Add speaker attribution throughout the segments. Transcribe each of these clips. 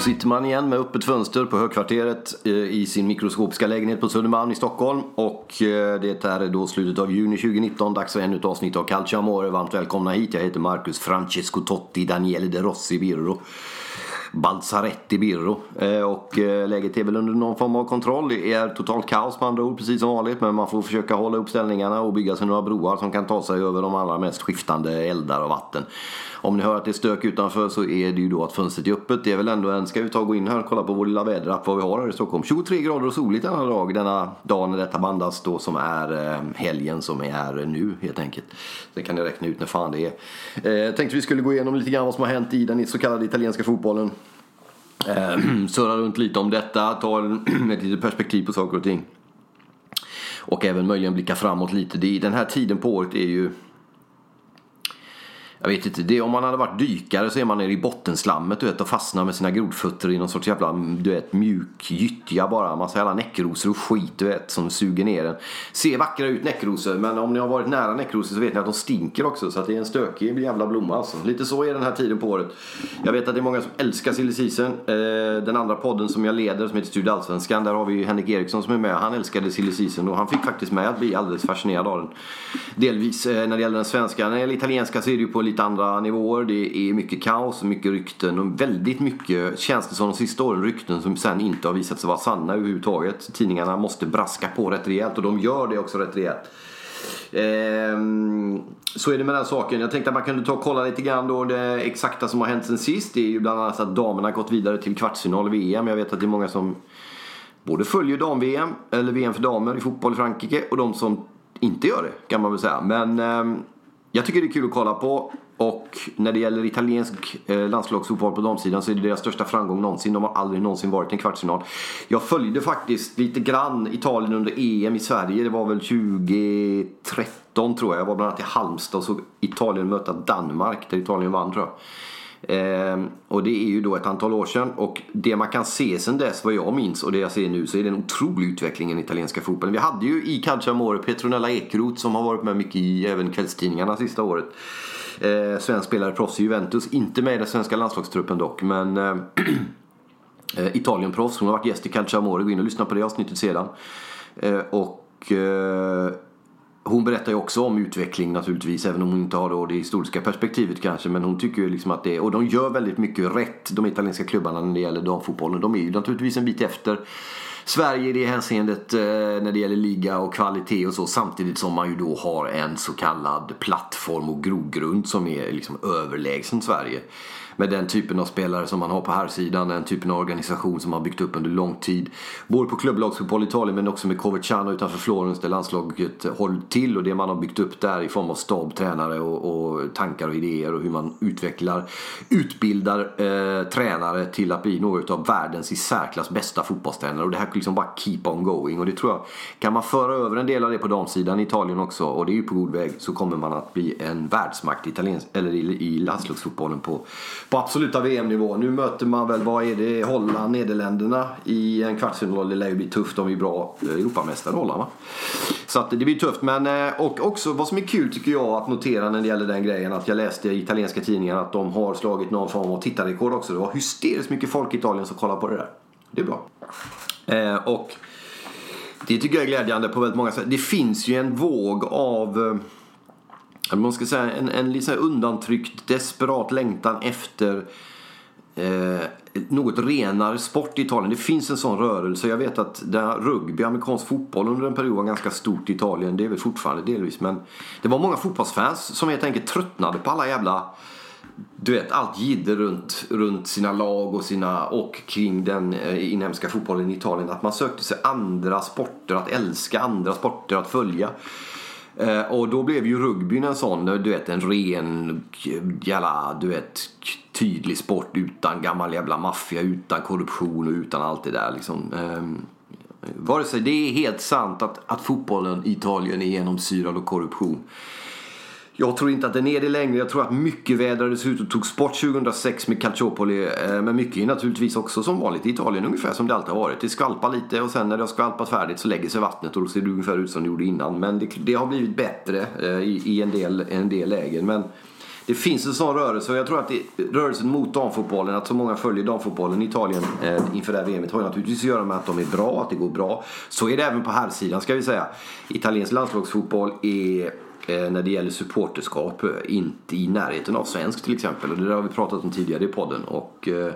Speaker 1: Sitter man igen med öppet fönster på Högkvarteret eh, i sin mikroskopiska lägenhet på Södermalm i Stockholm. Och eh, det här är då slutet av juni 2019, dags för ännu ett avsnitt av Calcio Amore. Varmt välkomna hit. Jag heter Marcus Francesco Totti, Daniele De Rossi Birro. Balzaretti Birro. Eh, och eh, läget är väl under någon form av kontroll. Det är totalt kaos med andra ord, precis som vanligt. Men man får försöka hålla upp ställningarna och bygga sig några broar som kan ta sig över de allra mest skiftande eldar och vatten. Om ni hör att det är stök utanför så är det ju då att fönstret är öppet. Det är väl ändå en, ska vi ta och gå in här och kolla på vår lilla väderapp vad vi har här i Stockholm. 23 grader och soligt denna dag, denna dag när detta bandas då som är eh, helgen som är nu helt enkelt. Sen kan ni räkna ut när fan det är. Eh, tänkte vi skulle gå igenom lite grann vad som har hänt i den så kallade italienska fotbollen. Eh, surra runt lite om detta, ta ett litet perspektiv på saker och ting. Och även möjligen blicka framåt lite. Det, den här tiden på året är ju jag vet inte, det, om man hade varit dykare så är man nere i bottenslammet du vet, och fastnar med sina grodfötter i någon sorts jävla du vet, mjuk gyttja bara. Massa jävla näckrosor och skit du vet som suger ner en. Ser vackra ut näckrosor men om ni har varit nära näckrosor så vet ni att de stinker också. Så att det är en stökig jävla blomma alltså. Lite så är den här tiden på året. Jag vet att det är många som älskar silly season. Eh, den andra podden som jag leder som heter Studio Allsvenskan. Där har vi ju Henrik Eriksson som är med. Han älskade silly season och han fick faktiskt med att bli alldeles fascinerad av den. Delvis eh, när det gäller den svenska. När det gäller italienska så är det ju på lite andra nivåer. Det är mycket kaos och mycket rykten och väldigt mycket, känns det som de sista åren, rykten som sen inte har visat sig vara sanna överhuvudtaget. Tidningarna måste braska på rätt rejält och de gör det också rätt rejält. Ehm, så är det med den saken. Jag tänkte att man kunde ta och kolla lite grann då det exakta som har hänt sen sist. Det är ju bland annat att damerna har gått vidare till kvartsfinal i VM. Jag vet att det är många som både följer dam-VM, eller VM för damer i fotboll i Frankrike och de som inte gör det kan man väl säga. Men ehm, jag tycker det är kul att kolla på. Och när det gäller italiensk eh, landslagsfotboll på damsidan så är det deras största framgång någonsin. De har aldrig någonsin varit i en kvartsfinal. Jag följde faktiskt lite grann Italien under EM i Sverige. Det var väl 2013 tror jag. Jag var bland annat i Halmstad och såg Italien möta Danmark där Italien vann tror jag. Eh, och det är ju då ett antal år sedan och det man kan se sedan dess vad jag minns och det jag ser nu så är det en otrolig utveckling i den italienska fotbollen. Vi hade ju i Calciamore Petronella Ekeroth som har varit med mycket i även kvällstidningarna sista året. Eh, svensk spelare, proffs i Juventus, inte med i den svenska landslagstruppen dock men ehm, eh, Italienproffs. Hon har varit gäst i Calciamore. Gå in och lyssna på det avsnittet sedan. Eh, och eh, hon berättar ju också om utveckling naturligtvis, även om hon inte har då det historiska perspektivet kanske. Men hon tycker ju liksom att det, är, och de gör väldigt mycket rätt, de italienska klubbarna när det gäller damfotbollen. De är ju naturligtvis en bit efter Sverige i det hänseendet eh, när det gäller liga och kvalitet och så. Samtidigt som man ju då har en så kallad plattform och grogrund som är liksom överlägsen Sverige. Med den typen av spelare som man har på här sidan den typen av organisation som man byggt upp under lång tid. Både på klubblagsfotboll i Italien men också med Coverciano utanför Florens där landslaget håller till och det man har byggt upp där i form av stab, tränare och, och tankar och idéer och hur man utvecklar, utbildar eh, tränare till att bli några av världens i särklass bästa fotbollstränare. Och det här liksom bara keep on going. Och det tror jag, kan man föra över en del av det på damsidan i Italien också, och det är ju på god väg, så kommer man att bli en världsmakt i, italiens, eller i, i landslagsfotbollen på, på absoluta VM-nivå. Nu möter man väl, vad är det, Holland, Nederländerna i en kvartsfinal. Det lär ju bli tufft om vi är bra eh, Europamästare Holland va? Så att det blir tufft. Men, eh, och också vad som är kul tycker jag att notera när det gäller den grejen att jag läste i italienska tidningar att de har slagit någon form av tittarrekord också. Det var hysteriskt mycket folk i Italien som kollade på det där. Det är bra. Eh, och det tycker jag är glädjande på väldigt många sätt. Det finns ju en våg av eh, man ska säga en, en liksom undantryckt desperat längtan efter eh, något renare sport i Italien. Det finns en sån rörelse. Jag vet att där rugby, amerikansk fotboll under en period var ganska stort i Italien. Det är väl fortfarande delvis. Men det var många fotbollsfans som helt enkelt tröttnade på alla jävla du vet, allt jidder runt, runt sina lag och, sina, och kring den eh, inhemska fotbollen i Italien. Att man sökte sig andra sporter, att älska andra sporter, att följa. Eh, och då blev ju rugbyn en sån, du vet en ren jävla, du vet tydlig sport utan gammal jävla maffia, utan korruption och utan allt det där liksom. Eh, vare sig det är helt sant att, att fotbollen i Italien är genomsyrad av korruption. Jag tror inte att den är det längre. Jag tror att mycket vädrades ut och togs bort 2006 med Calciopoli. Eh, men mycket är naturligtvis också som vanligt i Italien, ungefär som det alltid har varit. Det skvalpar lite och sen när det har skvalpat färdigt så lägger sig vattnet och då ser det ungefär ut som det gjorde innan. Men det, det har blivit bättre eh, i, i, en, del, en del lägen. Men det finns en sån rörelse och jag tror att det, rörelsen mot damfotbollen, att så många följer damfotbollen i Italien eh, inför det här VMet har ju naturligtvis att göra med att de är bra, att det går bra. Så är det även på här sidan ska vi säga. Italiensk landslagsfotboll är Eh, när det gäller supporterskap eh, inte i närheten av svensk till exempel. Och det där har vi pratat om tidigare i podden. Och eh,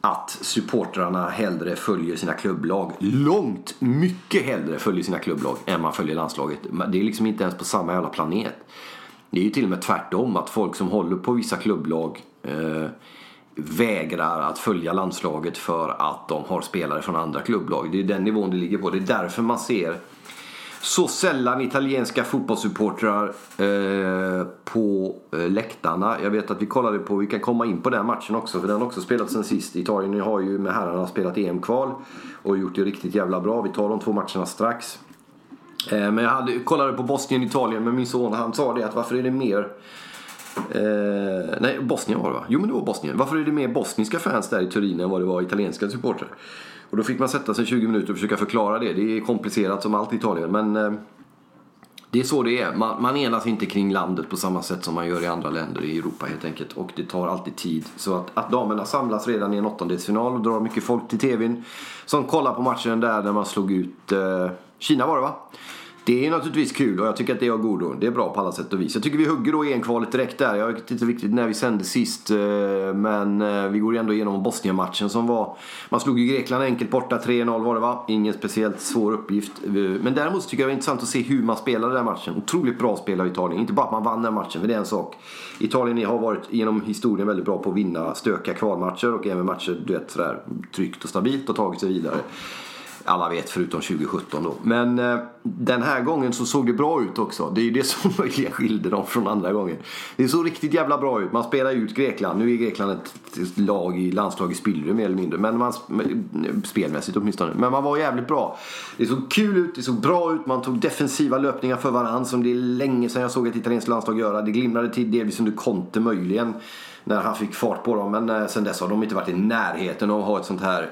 Speaker 1: att supportrarna hellre följer sina klubblag, långt mycket hellre följer sina klubblag än man följer landslaget. Det är liksom inte ens på samma jävla planet. Det är ju till och med tvärtom, att folk som håller på vissa klubblag eh, vägrar att följa landslaget för att de har spelare från andra klubblag. Det är den nivån det ligger på. Det är därför man ser så sällan italienska fotbollssupportrar eh, på eh, läktarna. Jag vet att vi kollade på, vi kan komma in på den matchen också för den har också spelats sen sist. Italien har ju med herrarna spelat EM-kval och gjort det riktigt jävla bra. Vi tar de två matcherna strax. Eh, men jag hade, kollade på Bosnien-Italien med min son han sa det att varför är det mer Eh, nej, Bosnien var det va? Jo men det var Bosnien. Varför är det mer bosniska fans där i Turin än vad det var italienska supportrar? Och då fick man sätta sig 20 minuter och försöka förklara det. Det är komplicerat som allt i Italien men eh, det är så det är. Man, man enas inte kring landet på samma sätt som man gör i andra länder i Europa helt enkelt. Och det tar alltid tid. Så att, att damerna samlas redan i en åttondelsfinal och drar mycket folk till tvn. Som kollar på matchen där när man slog ut eh, Kina var det va? Det är naturligtvis kul och jag tycker att det är av godo. Det är bra på alla sätt och vis. Jag tycker vi hugger då EM-kvalet direkt där. Jag vet inte riktigt när vi sände sist. Eh, men eh, vi går ändå igenom Bosnien-matchen som var... Man slog ju Grekland enkelt borta. 3-0 var det va? Ingen speciellt svår uppgift. Eh, men däremot så tycker jag det är intressant att se hur man spelade den matchen. Otroligt bra spel av Italien. Inte bara att man vann den matchen, för det är en sak. Italien har varit genom historien väldigt bra på att vinna stökiga kvalmatcher och även matcher du vet, sådär, tryggt och stabilt och tagit sig vidare alla vet förutom 2017 då. Men eh, den här gången så såg det bra ut också. Det är ju det som möjligen skilde dem från andra gången. Det såg riktigt jävla bra ut. Man spelar ut Grekland. Nu är Grekland ett lag i landslag i spillror mer eller mindre. Men man, spelmässigt åtminstone. Men man var jävligt bra. Det såg kul ut, det såg bra ut. Man tog defensiva löpningar för varandra som det är länge sedan jag såg ett italienskt landslag göra. Det glimrade till delvis under Conte möjligen. När han fick fart på dem. Men eh, sen dess har de inte varit i närheten av att ha ett sånt här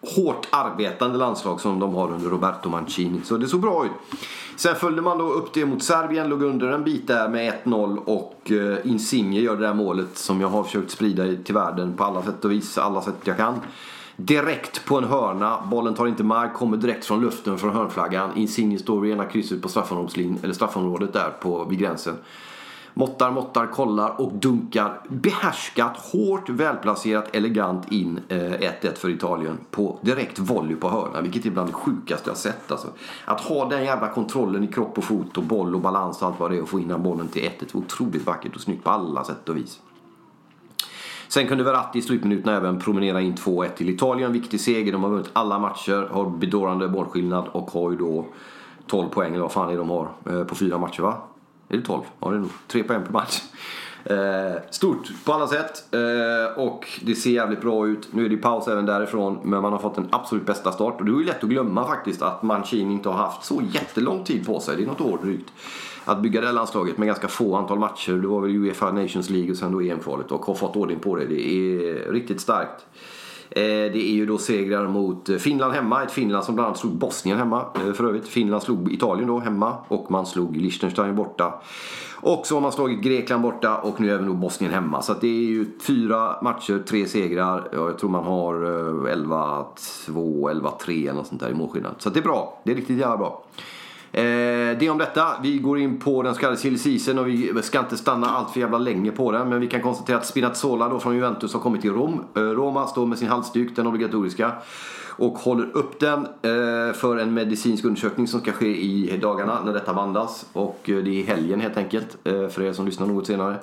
Speaker 1: hårt arbetande landslag som de har under Roberto Mancini. Så det såg bra ut. Sen följde man då upp det mot Serbien, låg under en bit där med 1-0 och eh, Insigne gör det där målet som jag har försökt sprida till världen på alla sätt och vis, alla sätt jag kan. Direkt på en hörna, bollen tar inte mark, kommer direkt från luften från hörnflaggan. Insigne står vid ena krysset på straffområdet, straffområdet där på, vid gränsen. Måttar, måttar, kollar och dunkar behärskat, hårt, välplacerat, elegant in 1-1 eh, för Italien på direkt volley på hörna. Vilket är bland det sjukaste jag sett. Alltså. Att ha den jävla kontrollen i kropp och fot och boll och balans och allt vad det är och få in den bollen till 1-1 otroligt vackert och snyggt på alla sätt och vis. Sen kunde Verratti i slutminuterna även promenera in 2-1 till Italien. Viktig seger. De har vunnit alla matcher, har bedårande bollskillnad och har ju då 12 poäng eller vad fan är de har eh, på fyra matcher va? Är det 12? Ja, det är nog. 3 poäng per match. Eh, stort på alla sätt eh, och det ser jävligt bra ut. Nu är det paus även därifrån men man har fått den absolut bästa start. Och det är ju lätt att glömma faktiskt att Mancini inte har haft så jättelång tid på sig. Det är något år drygt. Att bygga det här landslaget med ganska få antal matcher. Det var väl Uefa Nations League och sen då EM-kvalet och har fått ordning på det. Det är riktigt starkt. Eh, det är ju då segrar mot eh, Finland hemma. Ett Finland som bland annat slog Bosnien hemma eh, för övrigt. Finland slog Italien då hemma och man slog Liechtenstein borta. Och så har man slagit Grekland borta och nu även då Bosnien hemma. Så det är ju fyra matcher, tre segrar. Jag tror man har 11-2, 11-3 eller något sånt där i målskillnad. Så det är bra. Det är riktigt jävla bra. Eh, det om detta. Vi går in på den så kallade silly season och vi ska inte stanna allt för jävla länge på den. Men vi kan konstatera att Spinazzola då från Juventus har kommit till Rom. Eh, Roma står med sin halsduk, den obligatoriska. Och håller upp den eh, för en medicinsk undersökning som ska ske i dagarna när detta bandas. Och eh, det är helgen helt enkelt eh, för er som lyssnar något senare.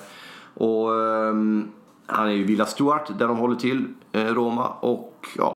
Speaker 1: Och ehm, han är ju Villa Stuart där de håller till, eh, Roma. Och ja,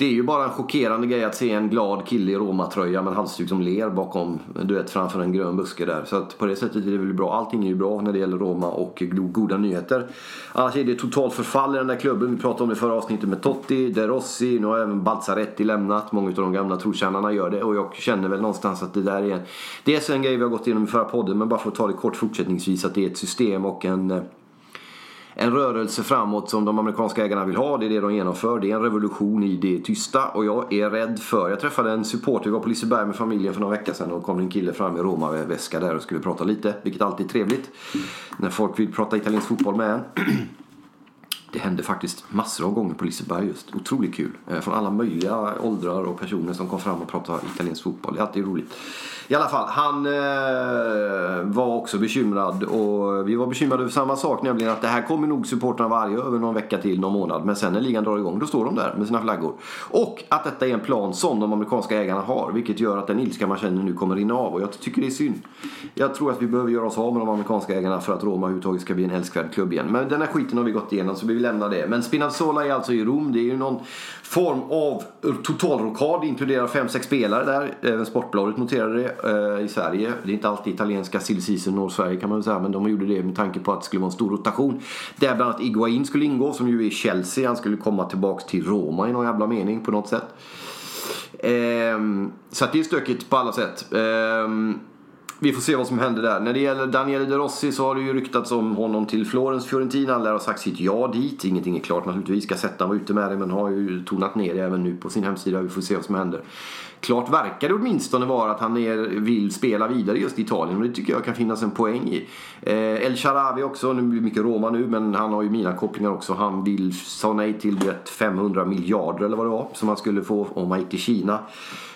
Speaker 1: Det är ju bara en chockerande grej att se en glad kille i Roma-tröja med en halsduk som ler bakom, du vet, framför en grön buske där. Så att på det sättet är det väl bra. Allting är ju bra när det gäller Roma och goda nyheter. Annars är det totalt förfall i den där klubben. Vi pratade om det förra avsnittet med Totti, De Rossi, nu har även Balzaretti lämnat. Många av de gamla trotjänarna gör det och jag känner väl någonstans att det där är en... Det är en grej vi har gått igenom i förra podden men bara för att ta det kort fortsättningsvis att det är ett system och en eh, en rörelse framåt som de amerikanska ägarna vill ha. Det är det de genomför. Det är en revolution i det tysta och jag är rädd för. Jag träffade en supporter, vi var på Liseberg med familjen för några veckor sedan och kom en kille fram med Roma-väska där och skulle prata lite. Vilket alltid är trevligt. När folk vill prata italiensk fotboll med en. Det hände faktiskt massor av gånger på Liseberg just. Otroligt kul. Eh, från alla möjliga åldrar och personer som kom fram och pratade italiensk fotboll. Det är alltid roligt. I alla fall, han eh, var också bekymrad och vi var bekymrade över samma sak, nämligen att det här kommer nog supportrarna varje över någon vecka till, någon månad. Men sen när ligan drar igång, då står de där med sina flaggor. Och att detta är en plan som de amerikanska ägarna har, vilket gör att den ilska man känner nu kommer rinna av. Och jag tycker det är synd. Jag tror att vi behöver göra oss av med de amerikanska ägarna för att Roma överhuvudtaget ska bli en älskvärd klubb igen. Men den här skiten har vi gått igenom så vi lämnar det. Men Spinazzola är alltså i Rom. Det är ju någon form av totalrockad. Inkluderar 5-6 spelare där. Även Sportbladet noterade det eh, i Sverige. Det är inte alltid italienska silly season når Sverige kan man väl säga. Men de gjorde det med tanke på att det skulle vara en stor rotation. Där bland annat Iguain skulle ingå som ju är Chelsea. Han skulle komma tillbaks till Roma i någon jävla mening på något sätt. Ehm, så att det är stökigt på alla sätt. Ehm, vi får se vad som händer där. När det gäller Daniele De Rossi så har det ju ryktats om honom till Florens Fiorentina. Han lär ha sagt sitt ja dit. Ingenting är klart naturligtvis. Gazettan var ute med det men har ju tonat ner det även nu på sin hemsida. Vi får se vad som händer. Klart verkar det åtminstone vara att han är, vill spela vidare just i Italien och det tycker jag kan finnas en poäng i. Eh, El Sharawi också, nu blir det mycket Roma nu men han har ju mina kopplingar också. Han vill sa nej till vet, 500 miljarder eller vad det var som han skulle få om han gick till Kina.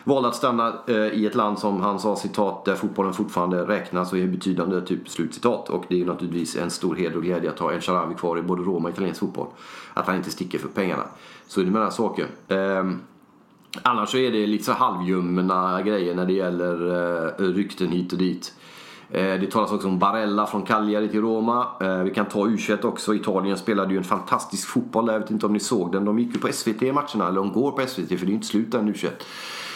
Speaker 1: Valde att stanna eh, i ett land som han sa citat där fotbollen fortfarande räknas och är betydande typ slutcitat. Och det är ju naturligtvis en stor heder och glädje att ha El Sharawi kvar i både Roma och italiensk fotboll. Att han inte sticker för pengarna. Så är det med den här saken. Eh, Annars så är det lite så halvljumna grejer när det gäller eh, rykten hit och dit. Eh, det talas också om Barella från Cagliari till Roma. Eh, vi kan ta U21 också. Italien spelade ju en fantastisk fotboll Jag vet inte om ni såg den. De gick ju på SVT matcherna, eller de går på SVT för det är ju inte slut än U21.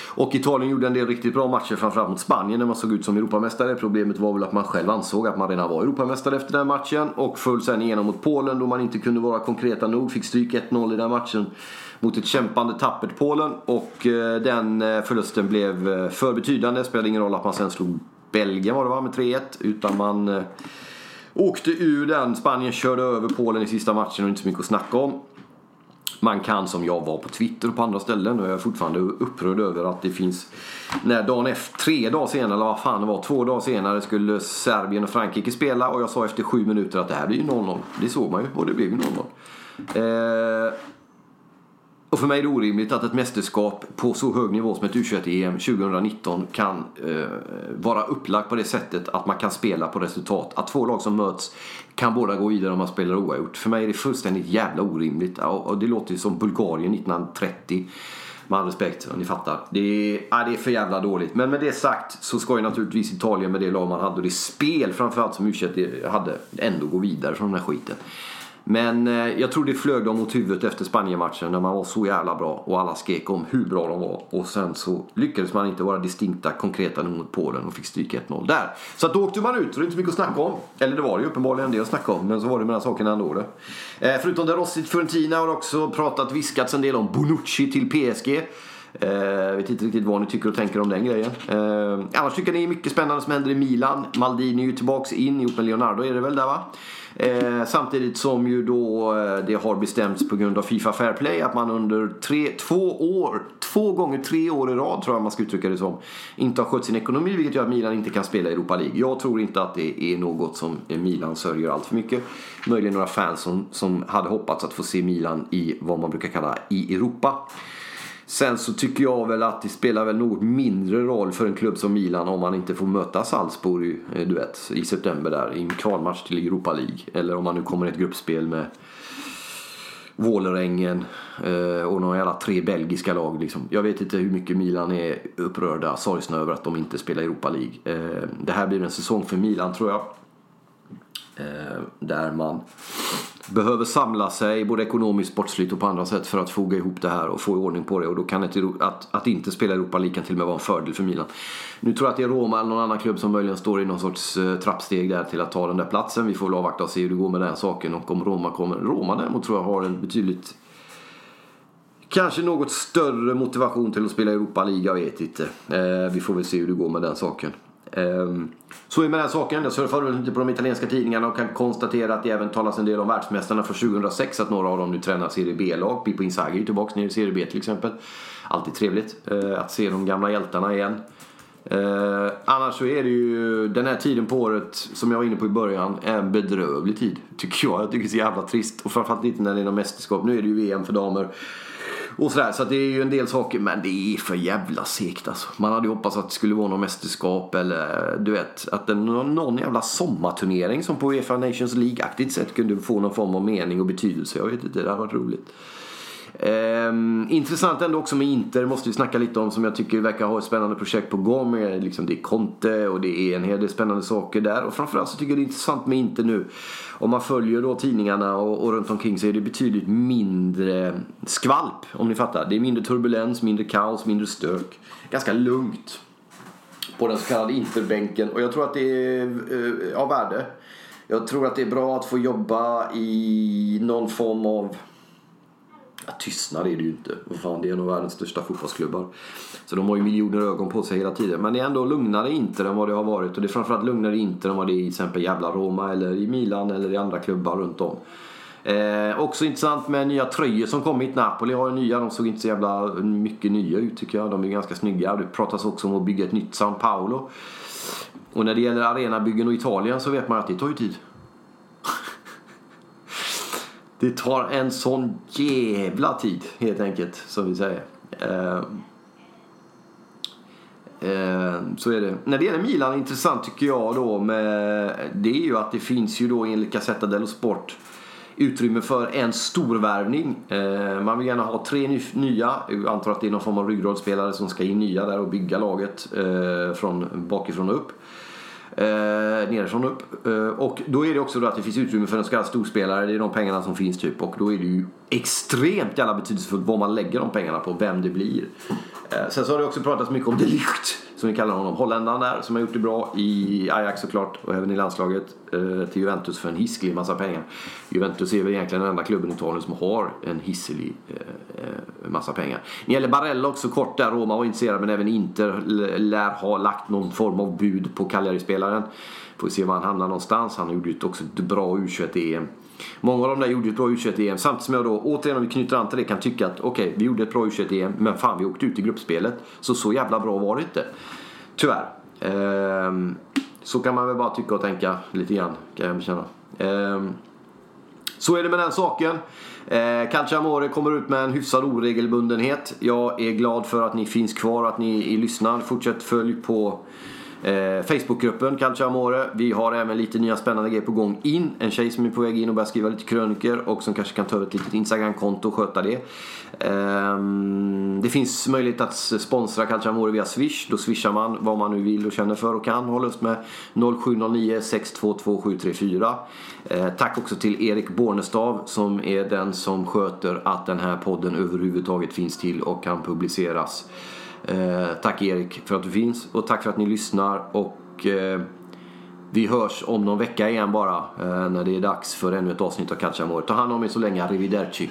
Speaker 1: Och Italien gjorde en del riktigt bra matcher, framförallt mot Spanien när man såg ut som Europamästare. Problemet var väl att man själv ansåg att man redan var Europamästare efter den matchen. Och föll sen igenom mot Polen då man inte kunde vara konkreta nog. Fick stryk 1-0 i den matchen mot ett kämpande tappert Polen. Och eh, den eh, förlusten blev eh, för betydande. Det spelade ingen roll att man sen slog Belgien var det va, med 3-1. Utan man eh, åkte ur den. Spanien körde över Polen i sista matchen och inte så mycket att snacka om. Man kan som jag var på Twitter och på andra ställen och jag är fortfarande upprörd över att det finns när dagen efter, tre dagar senare, eller vad fan det var, två dagar senare skulle Serbien och Frankrike spela och jag sa efter sju minuter att det här blir ju 0-0. Det såg man ju och det blev ju 0-0. Eh, och för mig är det orimligt att ett mästerskap på så hög nivå som ett U21-EM 2019 kan eh, vara upplagt på det sättet att man kan spela på resultat. Att två lag som möts kan båda gå vidare om man spelar oavgjort. För mig är det fullständigt jävla orimligt. Och det låter ju som Bulgarien 1930. Med all respekt, ni fattar. Det är, ja, det är för jävla dåligt. Men med det sagt så ska ju naturligtvis Italien med det lag man hade och det spel framförallt som U21 hade ändå gå vidare från den här skiten. Men eh, jag tror det flög dem mot huvudet efter Spanienmatchen när man var så jävla bra och alla skrek om hur bra de var. Och sen så lyckades man inte vara distinkta, konkreta mot Polen och fick stryk 1-0 där. Så att då åkte man ut, så det är inte så mycket att snacka om. Eller det var det ju uppenbarligen en del att snacka om, men så var det med den saken ändå. Det. Eh, förutom det Rossi Fiorentina har också pratat, viskats en del om Bonucci till PSG. Jag eh, vet inte riktigt vad ni tycker och tänker om den grejen. Eh, annars tycker jag det är mycket spännande som händer i Milan. Maldini är ju tillbaks in ihop med Leonardo är det väl där va? Eh, samtidigt som ju då eh, det har bestämts på grund av Fifa Fair Play att man under tre, två år, två gånger tre år i rad tror jag man ska uttrycka det som, inte har skött sin ekonomi vilket gör att Milan inte kan spela i Europa League. Jag tror inte att det är något som Milan sörjer allt för mycket. Möjligen några fans som, som hade hoppats att få se Milan i vad man brukar kalla i Europa. Sen så tycker jag väl att det spelar väl något mindre roll för en klubb som Milan om man inte får möta Salzburg eh, du vet, i september där i en kvalmatch till Europa League. Eller om man nu kommer i ett gruppspel med Vålerengen eh, och några jävla tre belgiska lag. Liksom. Jag vet inte hur mycket Milan är upprörda, sorgsna över att de inte spelar Europa League. Eh, det här blir en säsong för Milan tror jag. Eh, där man behöver samla sig både ekonomiskt, sportsligt och på andra sätt för att foga ihop det här och få ordning på det. Och då kan ett, att, att inte spela Europa League kan till och med vara en fördel för Milan. Nu tror jag att det är Roma eller någon annan klubb som möjligen står i någon sorts eh, trappsteg där till att ta den där platsen. Vi får väl avvakta och se hur det går med den saken och om Roma kommer. Roma däremot tror jag har en betydligt Kanske något större motivation till att spela Europa League, jag vet inte. Eh, vi får väl se hur det går med den saken. Ehm, så är med den saken. Jag surfar lite på de italienska tidningarna och kan konstatera att det även talas en del om världsmästarna från 2006. Att några av dem nu tränar Serie B-lag. Pippo Inzaghi är tillbaka nere i Serie B till exempel. Alltid trevligt eh, att se de gamla hjältarna igen. Eh, annars så är det ju den här tiden på året som jag var inne på i början en bedrövlig tid. Tycker jag. Jag tycker det är så jävla trist. Och framförallt inte när det är någon mästerskap. Nu är det ju VM för damer. Och sådär, så det är ju en del saker, men det är för jävla segt alltså. Man hade ju hoppats att det skulle vara något mästerskap eller du vet, att det någon, någon jävla sommarturnering som på Uefa Nations League-aktigt sätt kunde få någon form av mening och betydelse. Jag vet inte, det hade varit roligt. Ehm, intressant ändå också med Inter, måste vi snacka lite om, som jag tycker verkar ha ett spännande projekt på gång. Med, liksom, det är Conte och det är en hel del spännande saker där. Och framförallt så tycker jag det är intressant med Inter nu. Om man följer då tidningarna och, och runt omkring så är det betydligt mindre skvalp, om ni fattar. Det är mindre turbulens, mindre kaos, mindre stök. Ganska lugnt på den så kallade Interbänken. Och jag tror att det är uh, av värde. Jag tror att det är bra att få jobba i någon form av Ja, tystnad är det ju inte. Vad fan, det är en av världens största fotbollsklubbar. Så de har ju miljoner ögon på sig hela tiden. Men det är ändå lugnare Inter än vad det har varit. Och det är framförallt lugnare Inter än vad det är i till exempel jävla Roma eller i Milan eller i andra klubbar runt om. Eh, också intressant med nya tröjor som kommit. Napoli har ju nya. De såg inte så jävla mycket nya ut tycker jag. De är ganska snygga. Det pratas också om att bygga ett nytt San Paolo. Och när det gäller arenabyggen och Italien så vet man att det tar ju tid. Det tar en sån jävla tid helt enkelt, som vi säger. Eh, eh, så är det. När det gäller Milan, intressant tycker jag då med det är ju att det finns ju då enligt Gazzetta dello Sport utrymme för en storvärvning. Eh, man vill gärna ha tre nya. Jag antar att det är någon form av ryggradsspelare som ska in nya där och bygga laget eh, från bakifrån och upp. Eh, nerifrån och upp. Eh, och då är det också då att det finns utrymme för en så kallad storspelare. Det är de pengarna som finns typ. Och då är det ju extremt jävla betydelsefullt vad man lägger de pengarna på. Vem det blir. Eh, sen så har det också pratats mycket om de Ligt som vi kallar honom. Holländaren där som har gjort det bra i Ajax såklart och även i landslaget eh, till Juventus för en hiskelig massa pengar. Juventus är väl egentligen den enda klubben i Italien som har en hisselig eh, eh massa pengar. När det gäller Barella också kort där, Roma var intresserad men även Inter lär ha lagt någon form av bud på Cagliari-spelaren. Får se var han hamnar någonstans. Han gjorde ju också ett bra U21-EM. Många av dem där gjorde ett bra U21-EM. Samtidigt som jag då, återigen om vi knyter an till det, kan tycka att okej, okay, vi gjorde ett bra U21-EM, men fan vi åkte ut i gruppspelet. Så så jävla bra var det inte. Tyvärr. Ehm, så kan man väl bara tycka och tänka lite grann, kan jag känna. Ehm, så är det med den saken. Eh, Calciamore kommer ut med en hyfsad oregelbundenhet. Jag är glad för att ni finns kvar, att ni lyssnar. Fortsätt följ på Eh, Facebookgruppen Calcio Amore. Vi har även lite nya spännande grejer på gång in. En tjej som är på väg in och börjar skriva lite kröniker och som kanske kan ta över ett litet Instagram-konto och sköta det. Eh, det finns möjlighet att sponsra Calcio Amore via Swish. Då swishar man vad man nu vill och känner för och kan. Håll oss med 0709 622 Eh, tack också till Erik Bornestav som är den som sköter att den här podden överhuvudtaget finns till och kan publiceras. Eh, tack Erik för att du finns och tack för att ni lyssnar. Och eh, vi hörs om någon vecka igen bara eh, när det är dags för ännu ett avsnitt av Calciamore. Ta hand om er så länge. Arrivederci.